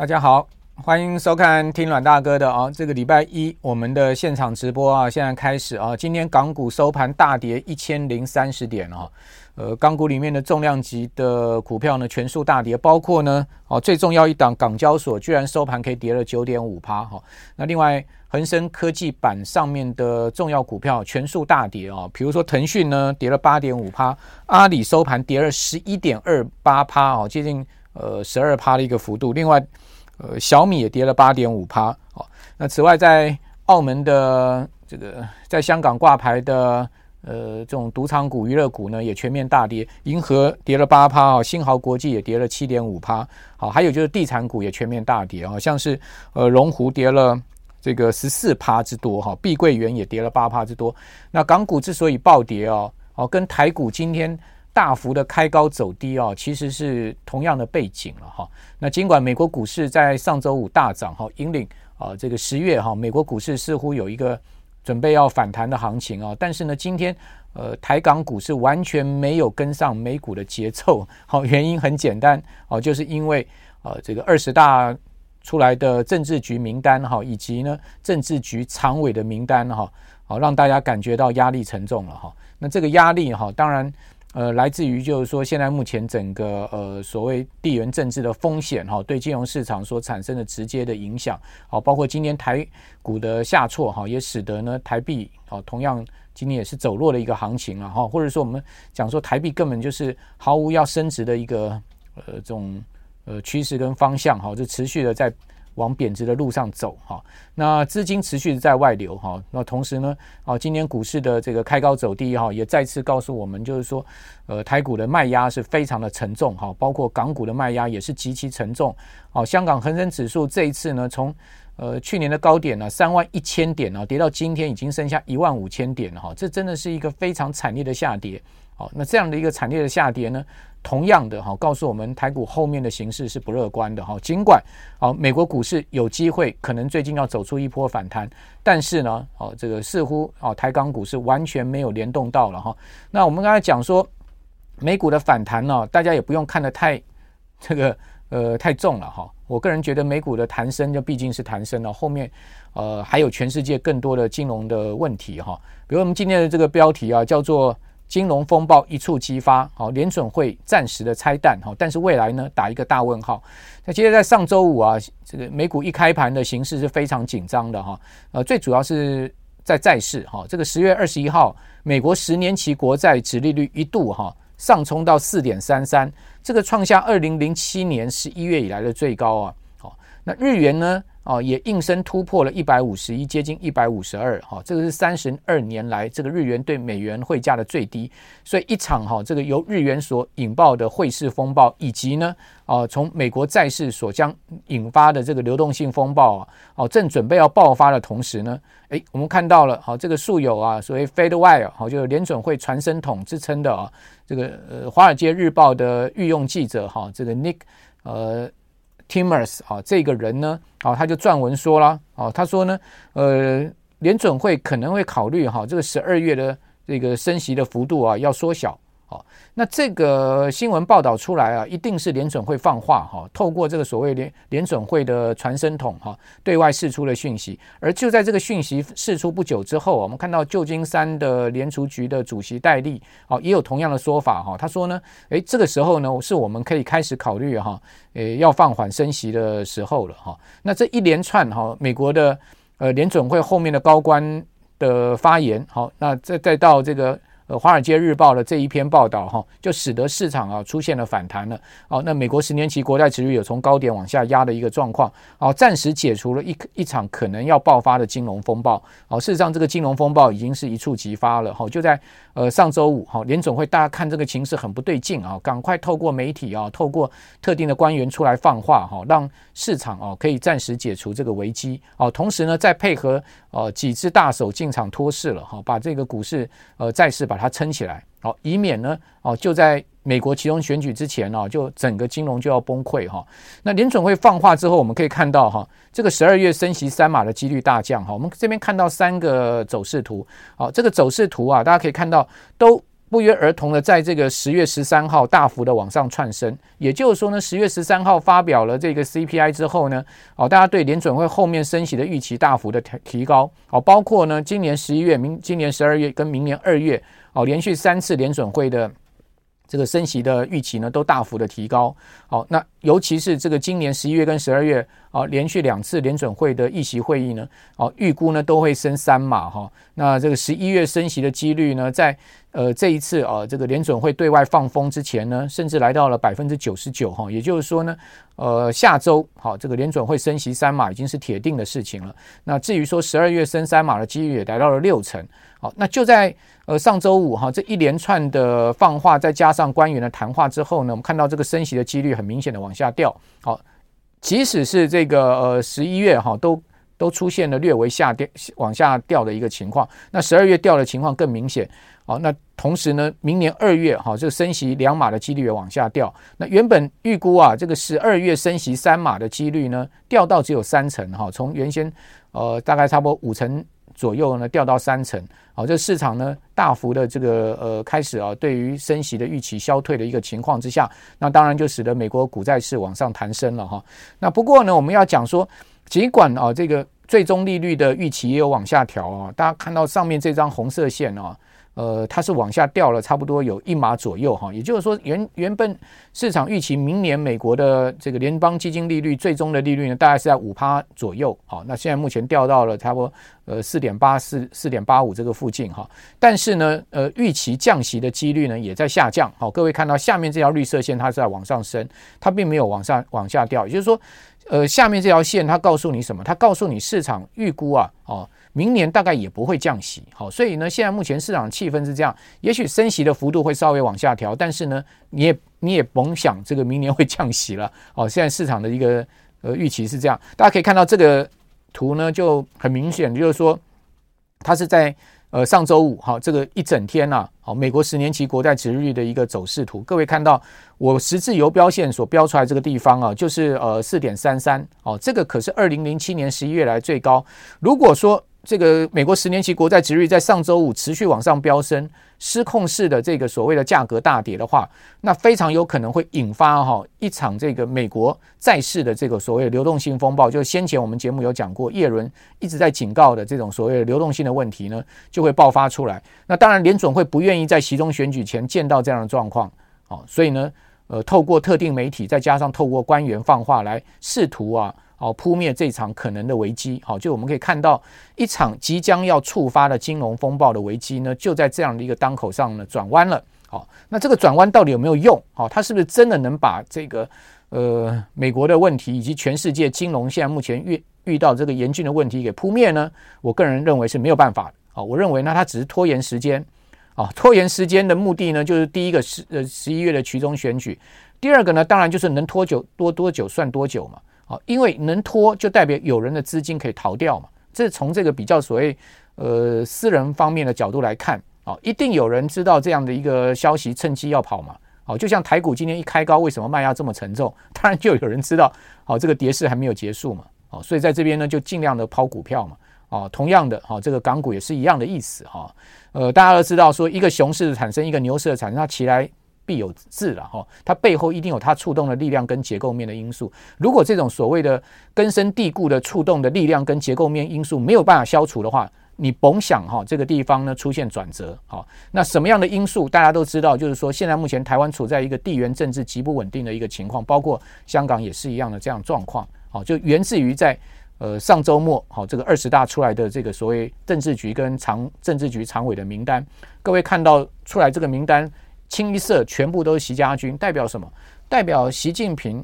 大家好，欢迎收看听阮大哥的啊，这个礼拜一我们的现场直播啊，现在开始啊。今天港股收盘大跌一千零三十点啊，呃，港股里面的重量级的股票呢，全数大跌，包括呢，哦，最重要一档港交所居然收盘可以跌了九点五趴哈。那另外恒生科技板上面的重要股票全数大跌啊，比如说腾讯呢跌了八点五趴，阿里收盘跌了十一点二八趴哦，接近呃十二趴的一个幅度，另外。呃，小米也跌了八点五趴。哦，那此外，在澳门的这个，在香港挂牌的呃这种赌场股、娱乐股呢，也全面大跌。银河跌了八趴，哦，新豪国际也跌了七点五趴。好，还有就是地产股也全面大跌啊，像是呃龙湖跌了这个十四趴之多哈，碧桂园也跌了八趴之多。那港股之所以暴跌哦，哦，跟台股今天。大幅的开高走低啊，其实是同样的背景了哈。那尽管美国股市在上周五大涨哈，引领啊这个十月哈，美国股市似乎有一个准备要反弹的行情啊，但是呢，今天呃台港股市完全没有跟上美股的节奏。好，原因很简单哦，就是因为呃这个二十大出来的政治局名单哈，以及呢政治局常委的名单哈，好让大家感觉到压力沉重了哈。那这个压力哈，当然。呃，来自于就是说，现在目前整个呃所谓地缘政治的风险哈，对金融市场所产生的直接的影响，好，包括今年台股的下挫哈，也使得呢台币哦同样今年也是走弱的一个行情了哈，或者说我们讲说台币根本就是毫无要升值的一个呃这种呃趋势跟方向哈，就持续的在。往贬值的路上走哈，那资金持续在外流哈，那同时呢，啊，今年股市的这个开高走低哈，也再次告诉我们，就是说，呃，台股的卖压是非常的沉重哈，包括港股的卖压也是极其沉重。好，香港恒生指数这一次呢，从呃去年的高点呢三万一千点啊，跌到今天已经剩下一万五千点了哈，这真的是一个非常惨烈的下跌。好，那这样的一个惨烈的下跌呢，同样的哈，告诉我们台股后面的形势是不乐观的哈。尽管啊，美国股市有机会可能最近要走出一波反弹，但是呢，哦，这个似乎啊，台港股市完全没有联动到了哈。那我们刚才讲说，美股的反弹呢，大家也不用看得太这个呃太重了哈。我个人觉得美股的弹升就毕竟是弹升了，后面呃还有全世界更多的金融的问题哈。比如我们今天的这个标题啊，叫做。金融风暴一触即发，好，联准会暂时的拆弹，好，但是未来呢，打一个大问号。那其实，在上周五啊，这个美股一开盘的形势是非常紧张的，哈，呃，最主要是在债市，哈，这个十月二十一号，美国十年期国债殖利率一度哈上冲到四点三三，这个创下二零零七年十一月以来的最高啊，好，那日元呢？哦，也应声突破了一百五十一，接近一百五十二，哈，这个是三十二年来这个日元对美元汇价的最低，所以一场哈，这个由日元所引爆的汇市风暴，以及呢，啊，从美国债市所将引发的这个流动性风暴啊，哦，正准备要爆发的同时呢，诶，我们看到了，好，这个素有啊，所谓 Fed Wire，好，就是联准会传声筒之称的啊，这个呃，《华尔街日报》的御用记者哈，这个 Nick，呃。Timers 啊，这个人呢，啊，他就撰文说了，啊，他说呢，呃，联准会可能会考虑哈，这个十二月的这个升息的幅度啊，要缩小。好，那这个新闻报道出来啊，一定是联准会放话哈，透过这个所谓联联准会的传声筒哈，对外释出了讯息。而就在这个讯息释出不久之后，我们看到旧金山的联储局的主席戴利啊，也有同样的说法哈。他说呢，诶，这个时候呢，是我们可以开始考虑哈，诶，要放缓升息的时候了哈。那这一连串哈，美国的呃联准会后面的高官的发言，好，那再再到这个。呃，《华尔街日报》的这一篇报道哈，就使得市场啊出现了反弹了。哦，那美国十年期国债殖利率有从高点往下压的一个状况，哦，暂时解除了一一场可能要爆发的金融风暴。哦，事实上，这个金融风暴已经是一触即发了。哈，就在呃上周五，哈，联总会大家看这个情势很不对劲啊，赶快透过媒体啊，透过特定的官员出来放话，哈，让市场啊可以暂时解除这个危机。哦，同时呢，再配合哦几只大手进场托市了，哈，把这个股市呃债市把。它撑起来，好，以免呢，哦，就在美国其中选举之前呢，就整个金融就要崩溃哈。那联准会放话之后，我们可以看到哈，这个十二月升息三码的几率大降哈。我们这边看到三个走势图，好，这个走势图啊，大家可以看到都不约而同的在这个十月十三号大幅的往上窜升。也就是说呢，十月十三号发表了这个 CPI 之后呢，哦，大家对联准会后面升息的预期大幅的提提高。哦，包括呢，今年十一月、明今年十二月跟明年二月，哦，连续三次联准会的。这个升息的预期呢，都大幅的提高。好，那尤其是这个今年十一月跟十二月啊，连续两次联准会的议息会议呢，哦，预估呢都会升三码哈。那这个十一月升息的几率呢，在呃这一次啊，这个联准会对外放风之前呢，甚至来到了百分之九十九哈。也就是说呢，呃，下周好，这个联准会升息三码已经是铁定的事情了。那至于说十二月升三码的几率也来到了六成。好，那就在。呃，上周五哈，这一连串的放话，再加上官员的谈话之后呢，我们看到这个升息的几率很明显的往往下掉。好，即使是这个呃十一月哈，都都出现了略微下跌、往下掉的一个情况。那十二月掉的情况更明显。好，那同时呢，明年二月哈，这个升息两码的几率也往下掉。那原本预估啊，这个十二月升息三码的几率呢，掉到只有三成哈，从原先呃大概差不多五成。左右呢，掉到三成，好，这市场呢大幅的这个呃开始啊，对于升息的预期消退的一个情况之下，那当然就使得美国股债市往上弹升了哈。那不过呢，我们要讲说，尽管啊这个最终利率的预期也有往下调啊，大家看到上面这张红色线啊。呃，它是往下掉了，差不多有一码左右哈，也就是说原原本市场预期明年美国的这个联邦基金利率最终的利率呢，大概是在五趴左右，好，那现在目前掉到了差不多呃四点八四四点八五这个附近哈，但是呢，呃，预期降息的几率呢也在下降，好，各位看到下面这条绿色线它是在往上升，它并没有往上往下掉，也就是说，呃，下面这条线它告诉你什么？它告诉你市场预估啊，哦。明年大概也不会降息，好，所以呢，现在目前市场气氛是这样，也许升息的幅度会稍微往下调，但是呢，你也你也甭想这个明年会降息了，哦，现在市场的一个呃预期是这样，大家可以看到这个图呢就很明显，就是说它是在呃上周五，好，这个一整天呐，好，美国十年期国债殖率的一个走势图，各位看到我十字游标线所标出来这个地方啊，就是呃四点三三，哦，这个可是二零零七年十一月来最高，如果说这个美国十年期国债殖利率在上周五持续往上飙升，失控式的这个所谓的价格大跌的话，那非常有可能会引发哈一场这个美国债市的这个所谓的流动性风暴。就先前我们节目有讲过，叶伦一直在警告的这种所谓的流动性的问题呢，就会爆发出来。那当然，联准会不愿意在其中选举前见到这样的状况，哦，所以呢，呃，透过特定媒体，再加上透过官员放话来试图啊。好，扑灭这场可能的危机。好，就我们可以看到一场即将要触发的金融风暴的危机呢，就在这样的一个当口上呢转弯了。好，那这个转弯到底有没有用？好，它是不是真的能把这个呃美国的问题以及全世界金融现在目前遇遇到这个严峻的问题给扑灭呢？我个人认为是没有办法的。好，我认为呢，它只是拖延时间。啊，拖延时间的目的呢，就是第一个十呃十一月的其中选举，第二个呢，当然就是能拖久多多久算多久嘛。因为能拖，就代表有人的资金可以逃掉嘛。这是从这个比较所谓呃私人方面的角度来看啊，一定有人知道这样的一个消息，趁机要跑嘛。好，就像台股今天一开高，为什么卖压这么沉重？当然就有人知道，好，这个跌势还没有结束嘛。好，所以在这边呢，就尽量的抛股票嘛。啊，同样的，哈，这个港股也是一样的意思哈。呃，大家都知道说，一个熊市产生，一个牛市的产生，它起来。必有自了哈，它背后一定有它触动的力量跟结构面的因素。如果这种所谓的根深蒂固的触动的力量跟结构面因素没有办法消除的话，你甭想哈这个地方呢出现转折。好，那什么样的因素大家都知道，就是说现在目前台湾处在一个地缘政治极不稳定的一个情况，包括香港也是一样的这样状况。好，就源自于在呃上周末好这个二十大出来的这个所谓政治局跟常政治局常委的名单，各位看到出来这个名单。清一色全部都是习家军，代表什么？代表习近平，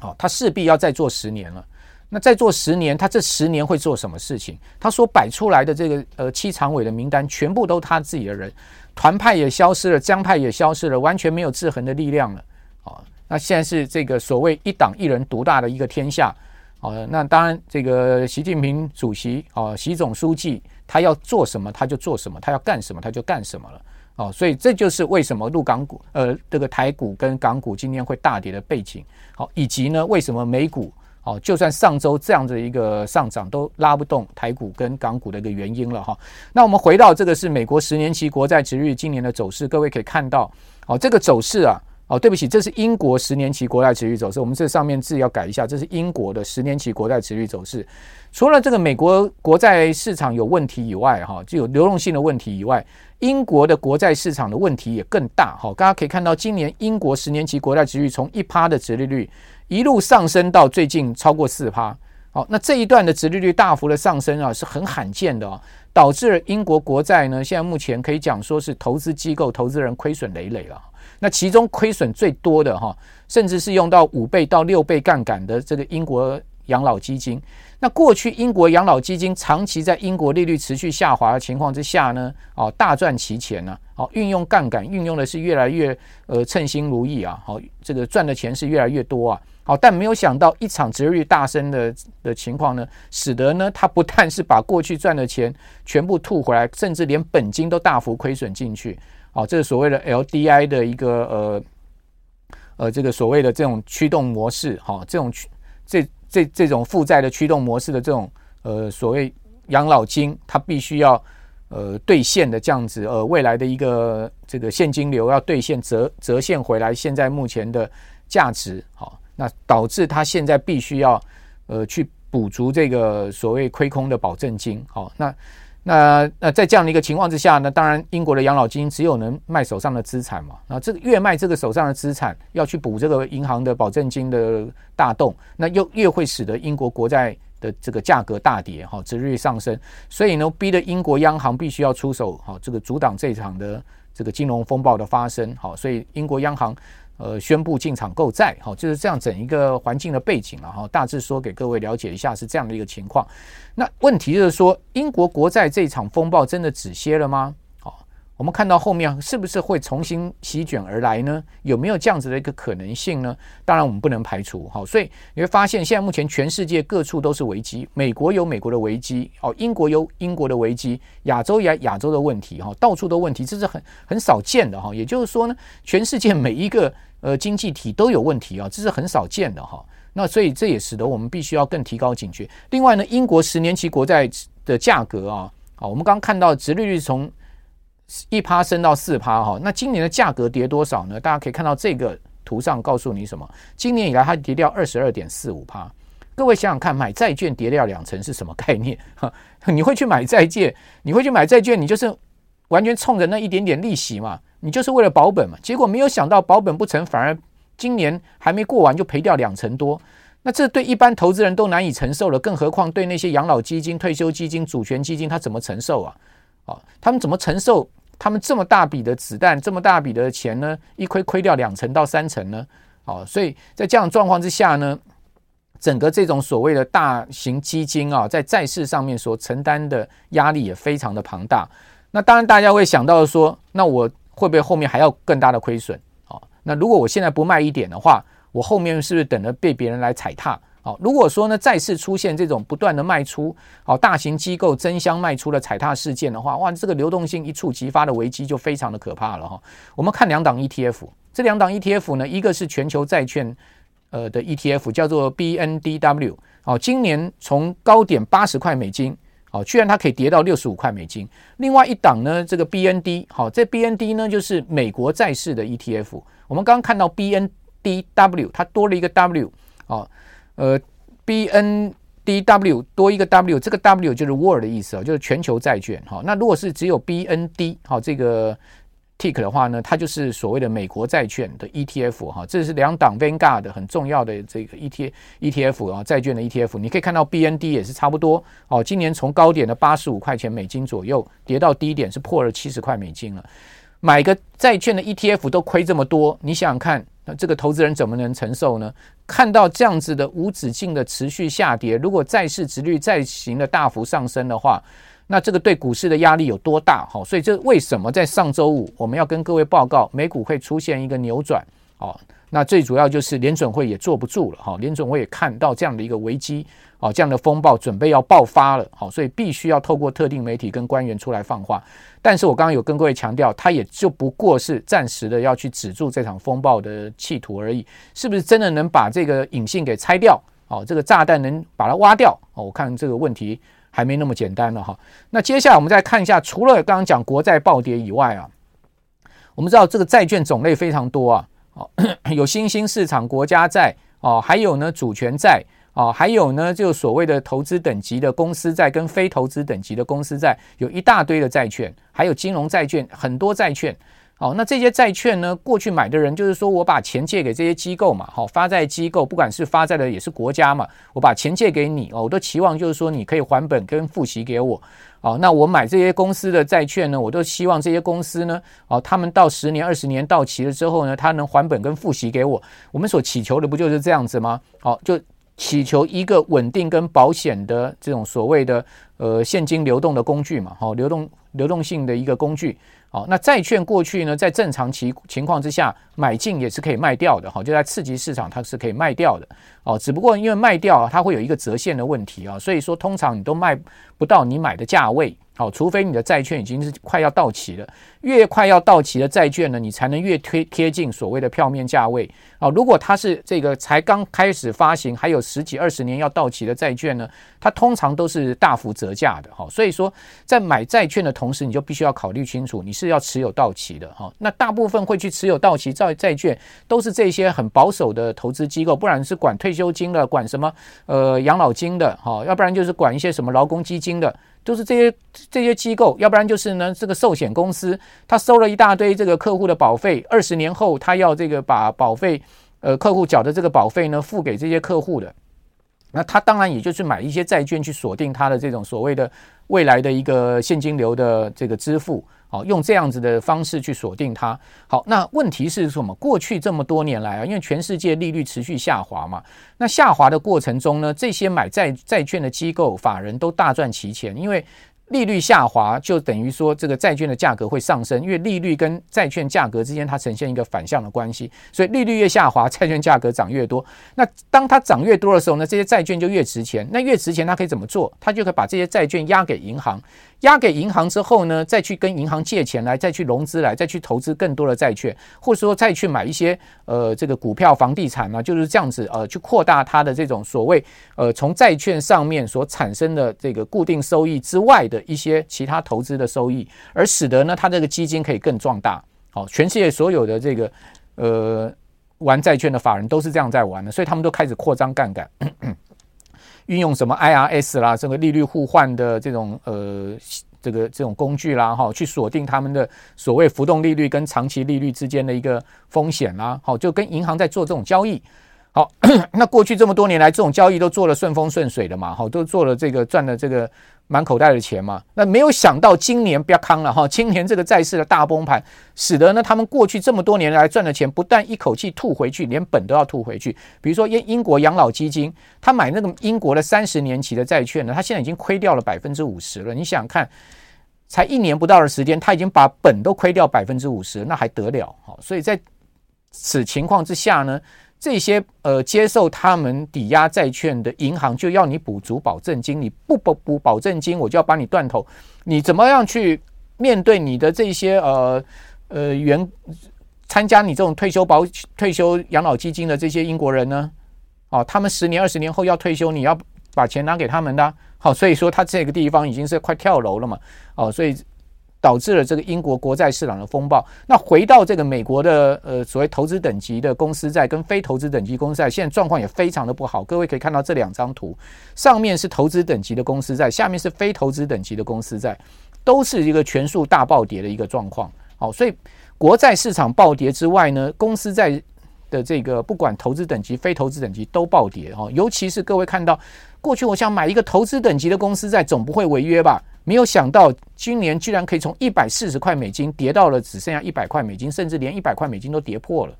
好，他势必要再做十年了。那再做十年，他这十年会做什么事情？他所摆出来的这个呃七常委的名单，全部都他自己的人，团派也消失了，江派也消失了，完全没有制衡的力量了。啊，那现在是这个所谓一党一人独大的一个天下。啊，那当然这个习近平主席啊，习总书记，他要做什么他就做什么，他要干什么他就干什么了。哦，所以这就是为什么陆港股，呃，这个台股跟港股今天会大跌的背景。好，以及呢，为什么美股哦，就算上周这样的一个上涨都拉不动台股跟港股的一个原因了哈。那我们回到这个是美国十年期国债殖利率今年的走势，各位可以看到，哦，这个走势啊，哦，对不起，这是英国十年期国债殖利率走势，我们这上面字要改一下，这是英国的十年期国债殖利率走势。除了这个美国国债市场有问题以外，哈，就有流动性的问题以外，英国的国债市场的问题也更大。哈，大家可以看到，今年英国十年期国债殖利率从一趴的殖利率。一路上升到最近超过四趴，好，那这一段的殖利率大幅的上升啊，是很罕见的哦，导致英国国债呢，现在目前可以讲说是投资机构、投资人亏损累累了。那其中亏损最多的哈，甚至是用到五倍到六倍杠杆的这个英国养老基金。那过去英国养老基金长期在英国利率持续下滑的情况之下呢，哦，大赚其钱呢，哦，运用杠杆运用的是越来越呃称心如意啊，好，这个赚的钱是越来越多啊。好，但没有想到一场殖利率大升的的情况呢，使得呢，他不但是把过去赚的钱全部吐回来，甚至连本金都大幅亏损进去。好，这是所谓的 LDI 的一个呃呃这个所谓的这种驱动模式。好，这种驱这这这种负债的驱动模式的这种呃所谓养老金，它必须要呃兑现的这样子呃未来的一个这个现金流要兑现折折现回来，现在目前的价值好。那导致他现在必须要，呃，去补足这个所谓亏空的保证金。好，那那那在这样的一个情况之下呢，当然英国的养老金只有能卖手上的资产嘛。那这个越卖这个手上的资产，要去补这个银行的保证金的大洞，那又越会使得英国国债的这个价格大跌，哈，殖利率上升。所以呢，逼得英国央行必须要出手，好，这个阻挡这场的这个金融风暴的发生。好，所以英国央行。呃，宣布进场购债，好，就是这样整一个环境的背景了哈。大致说给各位了解一下是这样的一个情况。那问题就是说，英国国债这场风暴真的止歇了吗？我们看到后面是不是会重新席卷而来呢？有没有这样子的一个可能性呢？当然我们不能排除。好，所以你会发现现在目前全世界各处都是危机，美国有美国的危机，哦，英国有英国的危机，亚洲有亚洲的问题，哈，到处都问题，这是很很少见的哈。也就是说呢，全世界每一个呃经济体都有问题啊，这是很少见的哈。那所以这也使得我们必须要更提高警觉。另外呢，英国十年期国债的价格啊，好，我们刚看到殖利率从一趴升到四趴哈，那今年的价格跌多少呢？大家可以看到这个图上告诉你什么？今年以来它跌掉二十二点四五趴。各位想想看，买债券跌掉两成是什么概念？哈，你会去买债券？你会去买债券？你就是完全冲着那一点点利息嘛？你就是为了保本嘛？结果没有想到保本不成，反而今年还没过完就赔掉两成多。那这对一般投资人都难以承受了，更何况对那些养老基金、退休基金、主权基金，他怎么承受啊？啊，他们怎么承受？他们这么大笔的子弹，这么大笔的钱呢？一亏亏掉两成到三成呢？哦，所以在这样状况之下呢，整个这种所谓的大型基金啊，在债市上面所承担的压力也非常的庞大。那当然，大家会想到说，那我会不会后面还要更大的亏损？哦，那如果我现在不卖一点的话，我后面是不是等着被别人来踩踏？好，如果说呢，再次出现这种不断的卖出，好，大型机构争相卖出的踩踏事件的话，哇，这个流动性一触即发的危机就非常的可怕了哈。我们看两档 ETF，这两档 ETF 呢，一个是全球债券呃的 ETF，叫做 BNDW，好，今年从高点八十块美金，好，居然它可以跌到六十五块美金。另外一档呢，这个 BND，好，这 BND 呢就是美国债市的 ETF。我们刚刚看到 BNDW，它多了一个 W，好。呃，B N D W 多一个 W，这个 W 就是 World 的意思啊，就是全球债券哈。那如果是只有 B N D 好这个 tick 的话呢，它就是所谓的美国债券的 ETF 哈。这是两档 Vanguard 很重要的这个 E T E T F 啊，债券的 ETF。你可以看到 B N D 也是差不多哦，今年从高点的八十五块钱美金左右跌到低点是破了七十块美金了。买个债券的 ETF 都亏这么多，你想想看。那这个投资人怎么能承受呢？看到这样子的无止境的持续下跌，如果债市值率再行的大幅上升的话，那这个对股市的压力有多大？好，所以这为什么在上周五我们要跟各位报告美股会出现一个扭转？哦，那最主要就是联准会也坐不住了。哈，联准会也看到这样的一个危机。哦，这样的风暴准备要爆发了，好，所以必须要透过特定媒体跟官员出来放话。但是我刚刚有跟各位强调，他也就不过是暂时的要去止住这场风暴的企图而已，是不是真的能把这个隐性给拆掉？哦，这个炸弹能把它挖掉？哦，我看这个问题还没那么简单了哈。那接下来我们再看一下，除了刚刚讲国债暴跌以外啊，我们知道这个债券种类非常多啊，有新兴市场国家债哦，还有呢主权债。哦，还有呢，就所谓的投资等级的公司债跟非投资等级的公司债，有一大堆的债券，还有金融债券，很多债券。哦，那这些债券呢，过去买的人就是说我把钱借给这些机构嘛，好、发债机构不管是发债的也是国家嘛，我把钱借给你，哦，我都期望就是说你可以还本跟付息给我。哦，那我买这些公司的债券呢，我都希望这些公司呢，哦，他们到十年、二十年到期了之后呢，他能还本跟付息给我。我们所祈求的不就是这样子吗？好、哦，就。祈求一个稳定跟保险的这种所谓的呃现金流动的工具嘛，好，流动流动性的一个工具。哦，那债券过去呢，在正常情情况之下买进也是可以卖掉的，哈，就在次级市场它是可以卖掉的，哦，只不过因为卖掉它会有一个折现的问题啊，所以说通常你都卖不到你买的价位。好，除非你的债券已经是快要到期了，越快要到期的债券呢，你才能越贴贴近所谓的票面价位。啊，如果它是这个才刚开始发行，还有十几二十年要到期的债券呢，它通常都是大幅折价的。哈，所以说在买债券的同时，你就必须要考虑清楚，你是要持有到期的。哈，那大部分会去持有到期债债券，都是这些很保守的投资机构，不然是管退休金的，管什么呃养老金的，哈，要不然就是管一些什么劳工基金的。就是这些这些机构，要不然就是呢，这个寿险公司，他收了一大堆这个客户的保费，二十年后他要这个把保费，呃，客户缴的这个保费呢，付给这些客户的，那他当然也就是买一些债券去锁定他的这种所谓的未来的一个现金流的这个支付。好，用这样子的方式去锁定它。好，那问题是什么？过去这么多年来啊，因为全世界利率持续下滑嘛，那下滑的过程中呢，这些买债债券的机构法人都大赚其钱，因为。利率下滑就等于说这个债券的价格会上升，因为利率跟债券价格之间它呈现一个反向的关系，所以利率越下滑，债券价格涨越多。那当它涨越多的时候呢，这些债券就越值钱。那越值钱，它可以怎么做？它就可以把这些债券押给银行，押给银行之后呢，再去跟银行借钱来，再去融资来，再去投资更多的债券，或者说再去买一些呃这个股票、房地产啊，就是这样子呃去扩大它的这种所谓呃从债券上面所产生的这个固定收益之外的。一些其他投资的收益，而使得呢，它这个基金可以更壮大。好，全世界所有的这个呃玩债券的法人都是这样在玩的，所以他们都开始扩张杠杆，运用什么 IRS 啦，这个利率互换的这种呃这个这种工具啦，哈，去锁定他们的所谓浮动利率跟长期利率之间的一个风险啦，好，就跟银行在做这种交易。好，那过去这么多年来，这种交易都做了顺风顺水的嘛，好，都做了这个赚了这个。满口袋的钱嘛，那没有想到今年不要康了哈，今年这个债市的大崩盘，使得呢他们过去这么多年来赚的钱，不但一口气吐回去，连本都要吐回去。比如说英英国养老基金，他买那个英国的三十年期的债券呢，他现在已经亏掉了百分之五十了。你想想看，才一年不到的时间，他已经把本都亏掉百分之五十，那还得了？好，所以在此情况之下呢。这些呃接受他们抵押债券的银行就要你补足保证金，你不补补保证金，我就要把你断头。你怎么样去面对你的这些呃呃员参加你这种退休保退休养老基金的这些英国人呢？哦，他们十年二十年后要退休，你要把钱拿给他们的。好，所以说他这个地方已经是快跳楼了嘛。哦，所以。导致了这个英国国债市场的风暴。那回到这个美国的呃所谓投资等级的公司债跟非投资等级公司债，现在状况也非常的不好。各位可以看到这两张图，上面是投资等级的公司债，下面是非投资等级的公司债，都是一个全数大暴跌的一个状况。好，所以国债市场暴跌之外呢，公司债的这个不管投资等级、非投资等级都暴跌哈。尤其是各位看到，过去我想买一个投资等级的公司债，总不会违约吧？没有想到今年居然可以从一百四十块美金跌到了只剩下一百块美金，甚至连一百块美金都跌破了。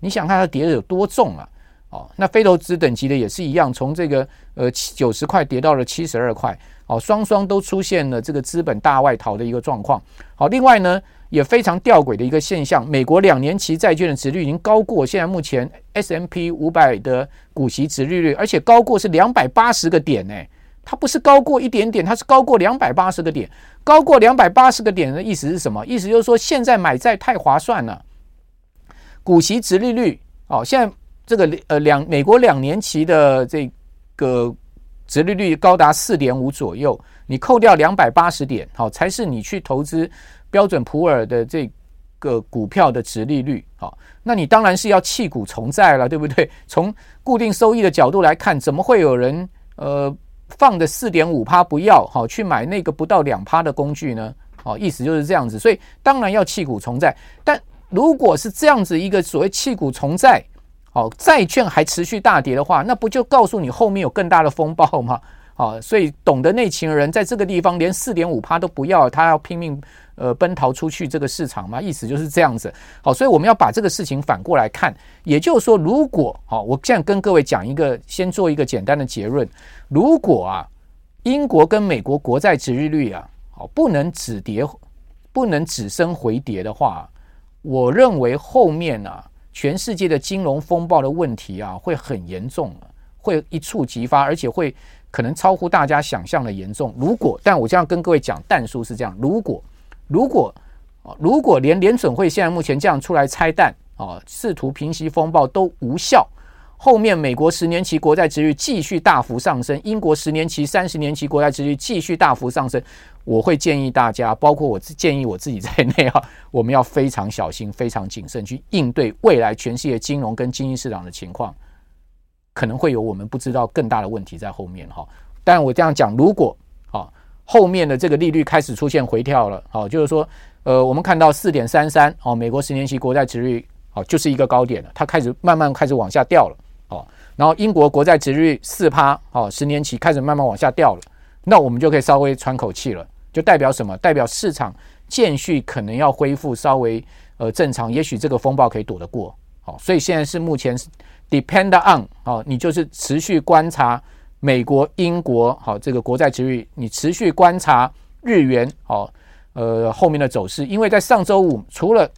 你想看它跌的有多重啊？哦，那非投资等级的也是一样，从这个呃九十块跌到了七十二块。哦，双双都出现了这个资本大外逃的一个状况。好，另外呢也非常吊诡的一个现象，美国两年期债券的殖利率已经高过现在目前 S M P 五百的股息殖利率，而且高过是两百八十个点呢。它不是高过一点点，它是高过两百八十个点。高过两百八十个点的意思是什么？意思就是说，现在买债太划算了。股息殖利率哦，现在这个呃两美国两年期的这个殖利率高达四点五左右，你扣掉两百八十点，好，才是你去投资标准普尔的这个股票的殖利率，好，那你当然是要弃股从债了，对不对？从固定收益的角度来看，怎么会有人呃放的四点五趴不要，好，去买那个不到两趴的工具呢？哦，意思就是这样子，所以当然要弃股从债，但如果是这样子一个所谓弃股从债。哦，债券还持续大跌的话，那不就告诉你后面有更大的风暴吗？好，所以懂得内情的人在这个地方连四点五趴都不要，他要拼命呃奔逃出去这个市场嘛，意思就是这样子。好，所以我们要把这个事情反过来看，也就是说，如果好，我现在跟各位讲一个，先做一个简单的结论：如果啊，英国跟美国国债殖利率啊，好不能止跌，不能止升回跌的话，我认为后面啊。全世界的金融风暴的问题啊，会很严重，会一触即发，而且会可能超乎大家想象的严重。如果，但我这样跟各位讲，但书是这样：如果，如果啊，如果连联准会现在目前这样出来拆弹啊，试图平息风暴都无效。后面美国十年期国债殖率继续大幅上升，英国十年期、三十年期国债殖率继续大幅上升，我会建议大家，包括我建议我自己在内啊，我们要非常小心、非常谨慎去应对未来全世界金融跟经济市场的情况，可能会有我们不知道更大的问题在后面哈。但我这样讲，如果啊后面的这个利率开始出现回跳了，好，就是说呃，我们看到四点三三哦，美国十年期国债值率哦就是一个高点了，它开始慢慢开始往下掉了。哦，然后英国国债值率四趴，哦，十年期开始慢慢往下掉了，那我们就可以稍微喘口气了，就代表什么？代表市场渐续可能要恢复稍微呃正常，也许这个风暴可以躲得过。好，所以现在是目前 depend on，哦，你就是持续观察美国、英国，好，这个国债殖率，你持续观察日元，好，呃，后面的走势，因为在上周五，除了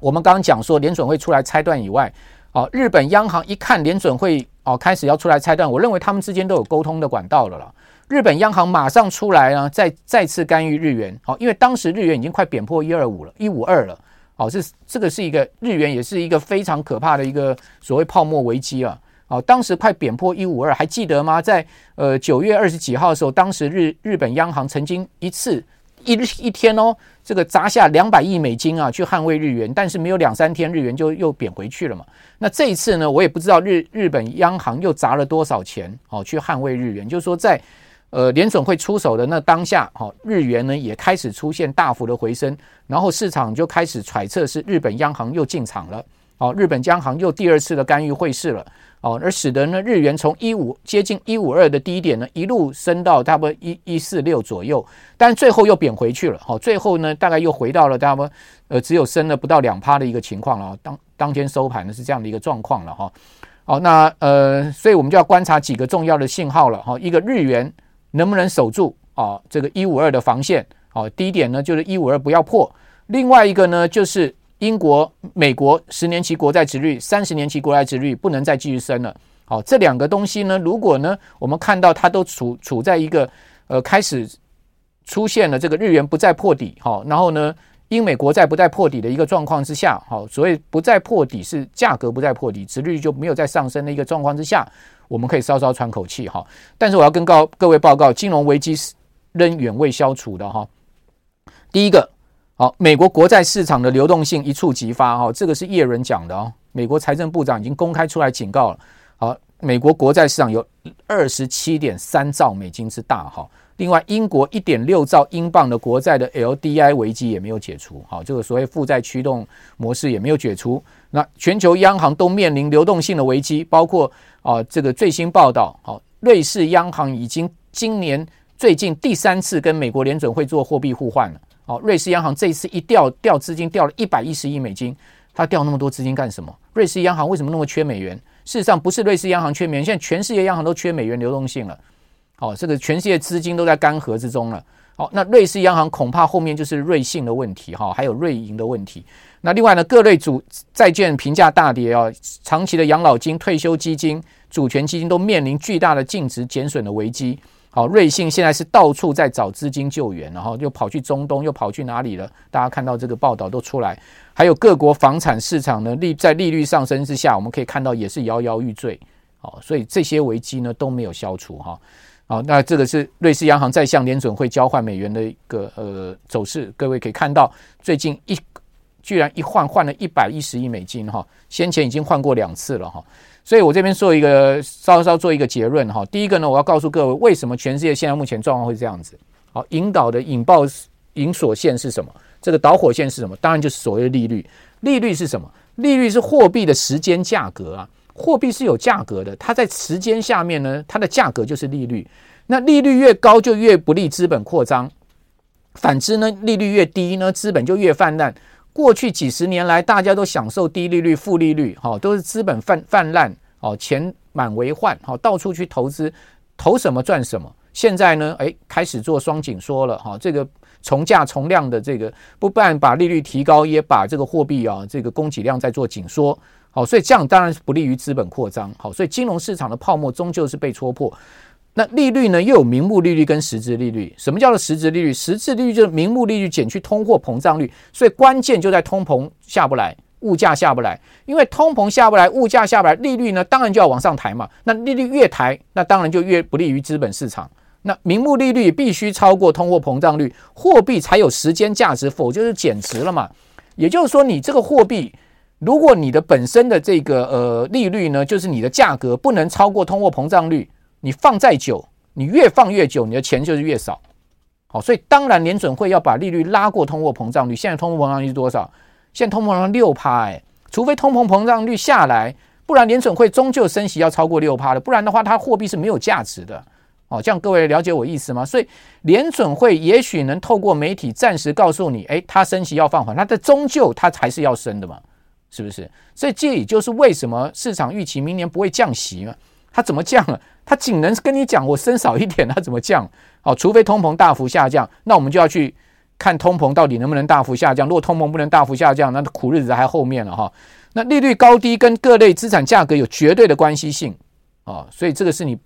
我们刚刚讲说联准会出来拆断以外，哦，日本央行一看联准会哦开始要出来拆断，我认为他们之间都有沟通的管道了啦。日本央行马上出来呢，再再次干预日元。好，因为当时日元已经快贬破一二五了，一五二了。好，这这个是一个日元也是一个非常可怕的一个所谓泡沫危机啊。好，当时快贬破一五二，还记得吗？在呃九月二十几号的时候，当时日日本央行曾经一次。一一天哦，这个砸下两百亿美金啊，去捍卫日元，但是没有两三天，日元就又贬回去了嘛。那这一次呢，我也不知道日日本央行又砸了多少钱哦，去捍卫日元。就是说，在呃联总会出手的那当下，哦，日元呢也开始出现大幅的回升，然后市场就开始揣测是日本央行又进场了，哦，日本央行又第二次的干预汇市了。哦，而使得呢日元从一五接近一五二的低点呢，一路升到差不多一一四六左右，但最后又贬回去了。好，最后呢大概又回到了差不多呃只有升了不到两趴的一个情况了。当当天收盘呢是这样的一个状况了哈。好，那呃，所以我们就要观察几个重要的信号了哈。一个日元能不能守住啊这个一五二的防线？好，低点呢就是一五二不要破。另外一个呢就是。英国、美国十年期国债殖率、三十年期国债殖率不能再继续升了。好，这两个东西呢，如果呢，我们看到它都处处在一个呃开始出现了这个日元不再破底，好，然后呢，英美国债不再破底的一个状况之下，好，所谓不再破底是价格不再破底，殖率就没有再上升的一个状况之下，我们可以稍稍喘口气哈。但是我要跟告各位报告，金融危机是仍远未消除的哈。第一个。好，美国国债市场的流动性一触即发，哈，这个是叶伦讲的哦。美国财政部长已经公开出来警告了。好，美国国债市场有二十七点三兆美金之大，哈。另外，英国一点六兆英镑的国债的 LDI 危机也没有解除，好，这个所谓负债驱动模式也没有解除。那全球央行都面临流动性的危机，包括啊，这个最新报道，好，瑞士央行已经今年最近第三次跟美国联准会做货币互换了。好，瑞士央行这一次一调调资金调了一百一十亿美金，它调那么多资金干什么？瑞士央行为什么那么缺美元？事实上不是瑞士央行缺美元，现在全世界央行都缺美元流动性了。好，这个全世界资金都在干涸之中了。好，那瑞士央行恐怕后面就是瑞信的问题哈，还有瑞银的问题。那另外呢，各类主债券评价大跌啊，长期的养老金、退休基金、主权基金都面临巨大的净值减损的危机。好，瑞信现在是到处在找资金救援，然后又跑去中东，又跑去哪里了？大家看到这个报道都出来，还有各国房产市场呢，利在利率上升之下，我们可以看到也是摇摇欲坠。好，所以这些危机呢都没有消除哈。好，那这个是瑞士央行在向联准会交换美元的一个呃走势，各位可以看到，最近一居然一换换了一百一十亿美金哈，先前已经换过两次了哈，所以我这边做一个稍稍做一个结论哈。第一个呢，我要告诉各位，为什么全世界现在目前状况会这样子？好，引导的引爆引锁线是什么？这个导火线是什么？当然就是所谓的利率。利率是什么？利率是货币的时间价格啊。货币是有价格的，它在时间下面呢，它的价格就是利率。那利率越高，就越不利资本扩张；反之呢，利率越低呢，资本就越泛滥。过去几十年来，大家都享受低利率、负利率，哈，都是资本泛泛滥，哦，钱满为患，好，到处去投资，投什么赚什么。现在呢，诶，开始做双紧缩了，哈，这个从价从量的这个，不但把利率提高，也把这个货币啊，这个供给量在做紧缩。好，所以这样当然是不利于资本扩张。好，所以金融市场的泡沫终究是被戳破。那利率呢，又有名目利率跟实质利率。什么叫做实质利率？实质利率就是名目利率减去通货膨胀率。所以关键就在通膨下不来，物价下不来。因为通膨下不来，物价下不来，利率呢当然就要往上抬嘛。那利率越抬，那当然就越不利于资本市场。那名目利率必须超过通货膨胀率，货币才有时间价值，否则就是贬值了嘛。也就是说，你这个货币。如果你的本身的这个呃利率呢，就是你的价格不能超过通货膨胀率，你放再久，你越放越久，你的钱就是越少。好，所以当然联准会要把利率拉过通货膨胀率。现在通货膨胀率是多少？现在通货膨胀六趴，哎，除非通货膨胀率下来，不然联准会终究升息要超过六趴的，不然的话，它货币是没有价值的。哦，这样各位了解我意思吗？所以联准会也许能透过媒体暂时告诉你，诶，它升息要放缓，它的终究它还是要升的嘛。是不是？所以这也就是为什么市场预期明年不会降息嘛？它怎么降啊？它仅能跟你讲我升少一点，它怎么降？好，除非通膨大幅下降，那我们就要去看通膨到底能不能大幅下降。如果通膨不能大幅下降，那苦日子还后面了哈。那利率高低跟各类资产价格有绝对的关系性啊，所以这个是你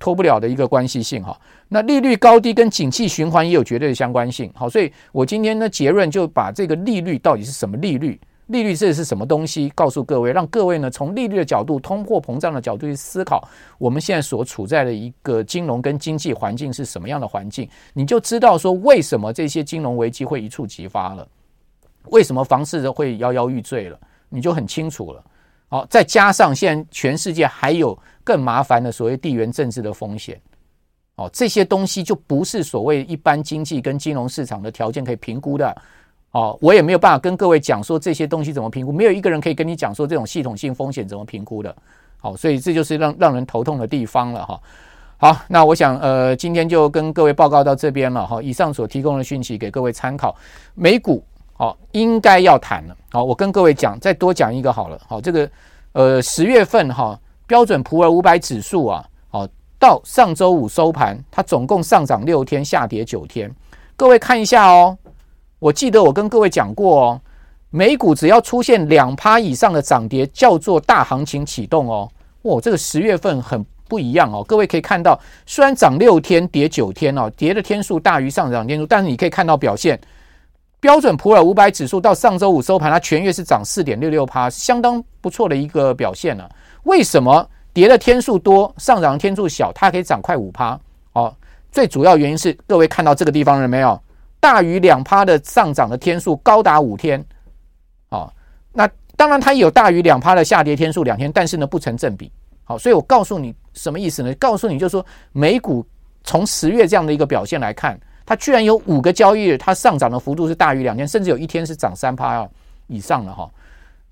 脱不了的一个关系性哈。那利率高低跟景气循环也有绝对的相关性。好，所以我今天的结论就把这个利率到底是什么利率？利率这是什么东西？告诉各位，让各位呢从利率的角度、通货膨胀的角度去思考，我们现在所处在的一个金融跟经济环境是什么样的环境，你就知道说为什么这些金融危机会一触即发了，为什么房市会摇摇欲坠了，你就很清楚了。好，再加上现在全世界还有更麻烦的所谓地缘政治的风险，哦，这些东西就不是所谓一般经济跟金融市场的条件可以评估的。哦，我也没有办法跟各位讲说这些东西怎么评估，没有一个人可以跟你讲说这种系统性风险怎么评估的。好，所以这就是让让人头痛的地方了哈。好，那我想呃，今天就跟各位报告到这边了哈。以上所提供的讯息给各位参考。美股好，应该要谈了。好，我跟各位讲，再多讲一个好了。好，这个呃十月份哈标准普尔五百指数啊，好到上周五收盘，它总共上涨六天，下跌九天。各位看一下哦。我记得我跟各位讲过哦，美股只要出现两趴以上的涨跌，叫做大行情启动哦。哦，这个十月份很不一样哦。各位可以看到，虽然涨六天，跌九天哦，跌的天数大于上涨天数，但是你可以看到表现，标准普尔五百指数到上周五收盘，它全月是涨四点六六趴，相当不错的一个表现了。为什么跌的天数多，上涨天数小，它可以涨快五趴？哦，最主要原因是各位看到这个地方了没有？大于两趴的上涨的天数高达五天，啊，那当然它也有大于两趴的下跌天数两天，但是呢不成正比。好，所以我告诉你什么意思呢？告诉你就是说，美股从十月这样的一个表现来看，它居然有五个交易日它上涨的幅度是大于两天，甚至有一天是涨三趴以上了哈。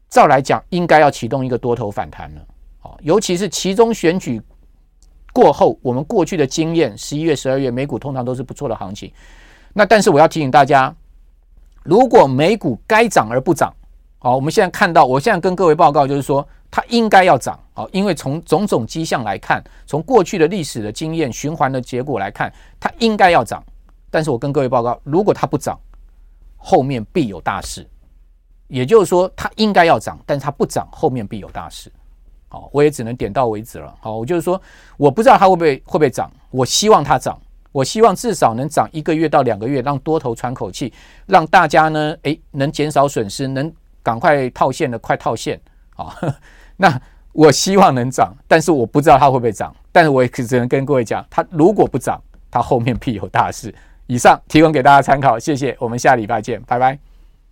照来讲，应该要启动一个多头反弹了。好，尤其是其中选举过后，我们过去的经验，十一月、十二月美股通常都是不错的行情。那但是我要提醒大家，如果美股该涨而不涨，好，我们现在看到，我现在跟各位报告就是说，它应该要涨，好，因为从种种迹象来看，从过去的历史的经验循环的结果来看，它应该要涨。但是我跟各位报告，如果它不涨，后面必有大事。也就是说，它应该要涨，但是它不涨，后面必有大事。好，我也只能点到为止了。好，我就是说，我不知道它会不会会不会涨，我希望它涨。我希望至少能涨一个月到两个月，让多头喘口气，让大家呢，诶，能减少损失，能赶快套现的快套现啊。那我希望能涨，但是我不知道它会不会涨。但是我也只能跟各位讲，它如果不涨，它后面必有大事。以上提供给大家参考，谢谢，我们下礼拜见，拜拜。